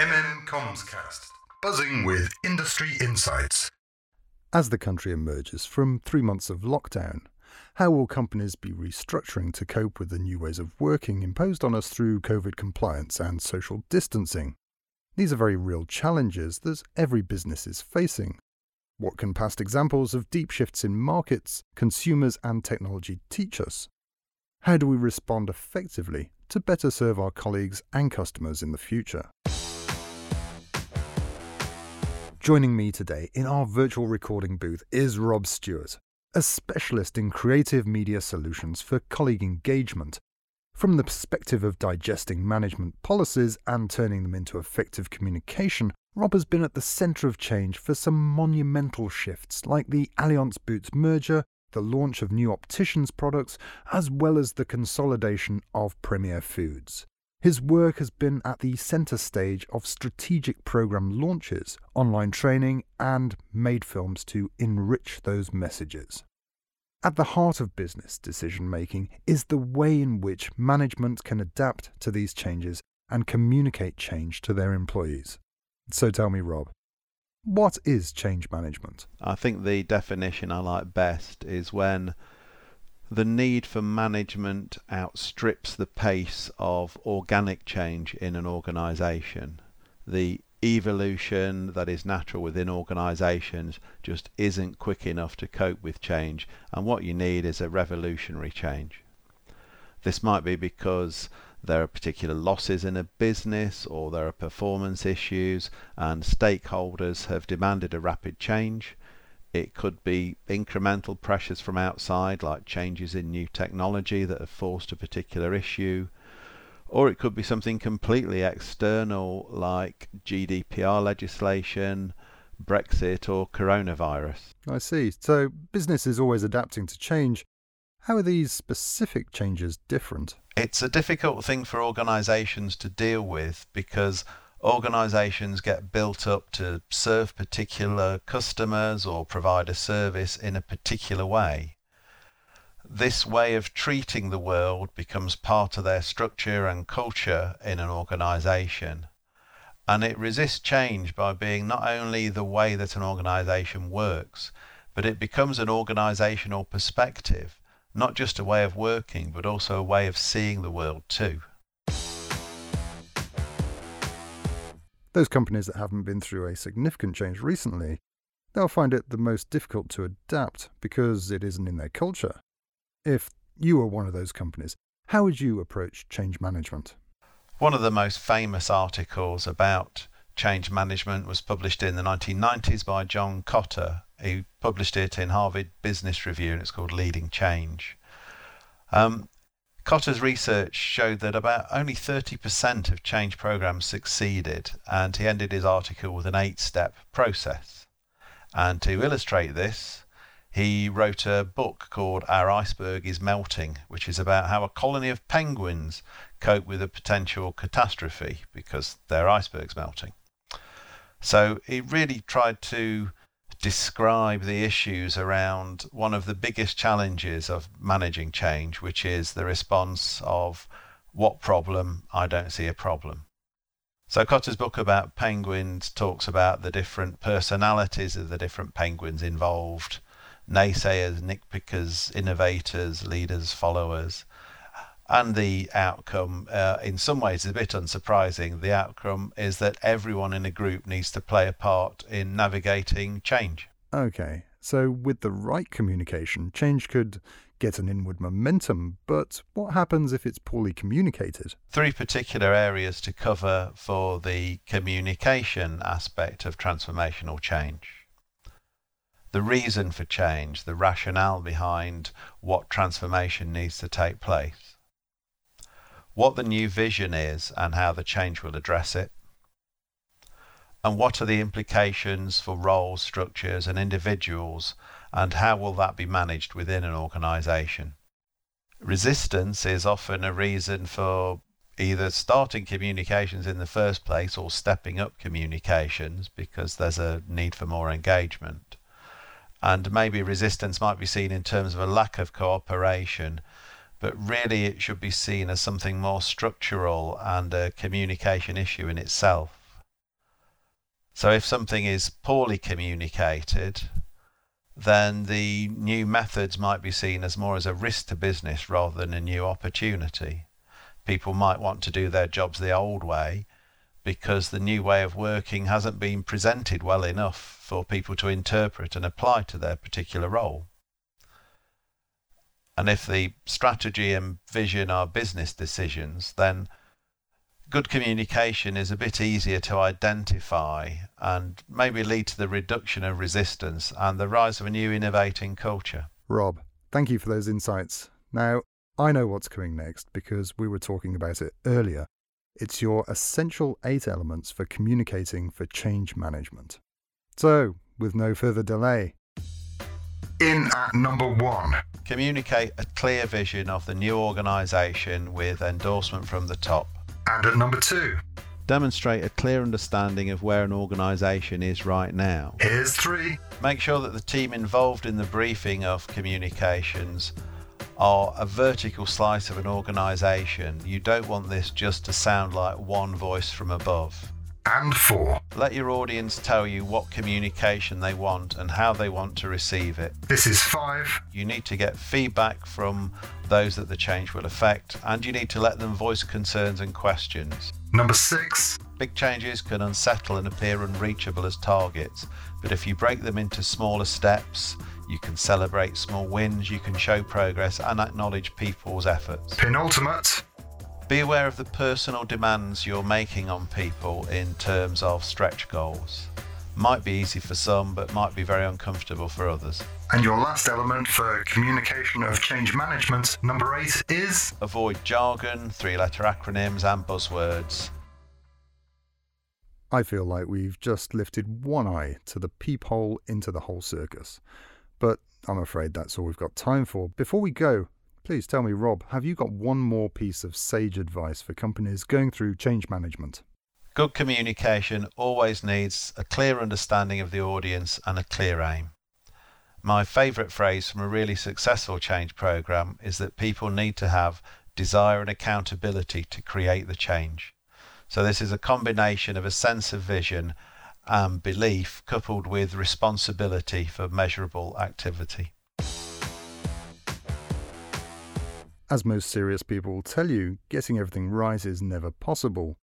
MM Comscast, buzzing with industry insights. As the country emerges from three months of lockdown, how will companies be restructuring to cope with the new ways of working imposed on us through COVID compliance and social distancing? These are very real challenges that every business is facing. What can past examples of deep shifts in markets, consumers, and technology teach us? How do we respond effectively to better serve our colleagues and customers in the future? Joining me today in our virtual recording booth is Rob Stewart, a specialist in creative media solutions for colleague engagement. From the perspective of digesting management policies and turning them into effective communication, Rob has been at the centre of change for some monumental shifts like the Alliance Boots merger, the launch of new opticians products, as well as the consolidation of Premier Foods. His work has been at the centre stage of strategic programme launches, online training, and made films to enrich those messages. At the heart of business decision making is the way in which management can adapt to these changes and communicate change to their employees. So tell me, Rob, what is change management? I think the definition I like best is when the need for management outstrips the pace of organic change in an organization. The evolution that is natural within organizations just isn't quick enough to cope with change, and what you need is a revolutionary change. This might be because there are particular losses in a business or there are performance issues and stakeholders have demanded a rapid change it could be incremental pressures from outside, like changes in new technology that have forced a particular issue. Or it could be something completely external, like GDPR legislation, Brexit, or coronavirus. I see. So business is always adapting to change. How are these specific changes different? It's a difficult thing for organizations to deal with because organizations get built up to serve particular customers or provide a service in a particular way. This way of treating the world becomes part of their structure and culture in an organization. And it resists change by being not only the way that an organization works, but it becomes an organizational perspective, not just a way of working, but also a way of seeing the world too. Those companies that haven't been through a significant change recently, they'll find it the most difficult to adapt because it isn't in their culture. If you were one of those companies, how would you approach change management? One of the most famous articles about change management was published in the 1990s by John Kotter. He published it in Harvard Business Review and it's called Leading Change. Um, Kotter's research showed that about only 30% of change programs succeeded, and he ended his article with an eight step process. And to illustrate this, he wrote a book called Our Iceberg is Melting, which is about how a colony of penguins cope with a potential catastrophe because their iceberg's melting. So he really tried to describe the issues around one of the biggest challenges of managing change, which is the response of what problem? I don't see a problem. So Kotter's book about penguins talks about the different personalities of the different penguins involved naysayers, nitpickers, innovators, leaders, followers. And the outcome, uh, in some ways, is a bit unsurprising. The outcome is that everyone in a group needs to play a part in navigating change. Okay, so with the right communication, change could get an inward momentum, but what happens if it's poorly communicated? Three particular areas to cover for the communication aspect of transformational change. The reason for change, the rationale behind what transformation needs to take place what the new vision is and how the change will address it, and what are the implications for roles, structures, and individuals, and how will that be managed within an organization. Resistance is often a reason for either starting communications in the first place or stepping up communications because there's a need for more engagement. And maybe resistance might be seen in terms of a lack of cooperation but really it should be seen as something more structural and a communication issue in itself. So if something is poorly communicated, then the new methods might be seen as more as a risk to business rather than a new opportunity. People might want to do their jobs the old way because the new way of working hasn't been presented well enough for people to interpret and apply to their particular role. And if the strategy and vision are business decisions, then good communication is a bit easier to identify and maybe lead to the reduction of resistance and the rise of a new innovating culture. Rob, thank you for those insights. Now, I know what's coming next because we were talking about it earlier. It's your essential eight elements for communicating for change management. So, with no further delay, In at number one. Communicate a clear vision of the new organisation with endorsement from the top. And at number two. Demonstrate a clear understanding of where an organisation is right now. Here's three. Make sure that the team involved in the briefing of communications are a vertical slice of an organisation. You don't want this just to sound like one voice from above. And four. Let your audience tell you what communication they want and how they want to receive it. This is five. You need to get feedback from those that the change will affect, and you need to let them voice concerns and questions. Number six. Big changes can unsettle and appear unreachable as targets, but if you break them into smaller steps, you can celebrate small wins, you can show progress, and acknowledge people's efforts. Penultimate. Be aware of the personal demands you're making on people in terms of stretch goals. Might be easy for some, but might be very uncomfortable for others. And your last element for communication of change management, number eight, is Avoid jargon, three letter acronyms, and buzzwords. I feel like we've just lifted one eye to the peephole into the whole circus. But I'm afraid that's all we've got time for. Before we go, please tell me, Rob, have you got one more piece of sage advice for companies going through change management? Good communication always needs a clear understanding of the audience and a clear aim. My favourite phrase from a really successful change program is that people need to have desire and accountability to create the change. So, this is a combination of a sense of vision and belief coupled with responsibility for measurable activity. As most serious people will tell you, getting everything right is never possible.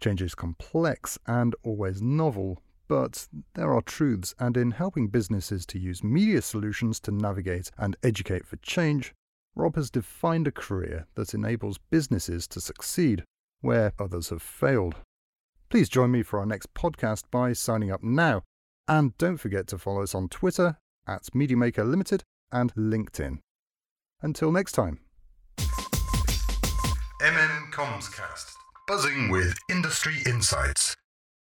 Change is complex and always novel, but there are truths, and in helping businesses to use media solutions to navigate and educate for change, Rob has defined a career that enables businesses to succeed where others have failed. Please join me for our next podcast by signing up now, and don't forget to follow us on Twitter at MediaMaker Limited and LinkedIn. Until next time. MN Comscast. Buzzing with industry insights.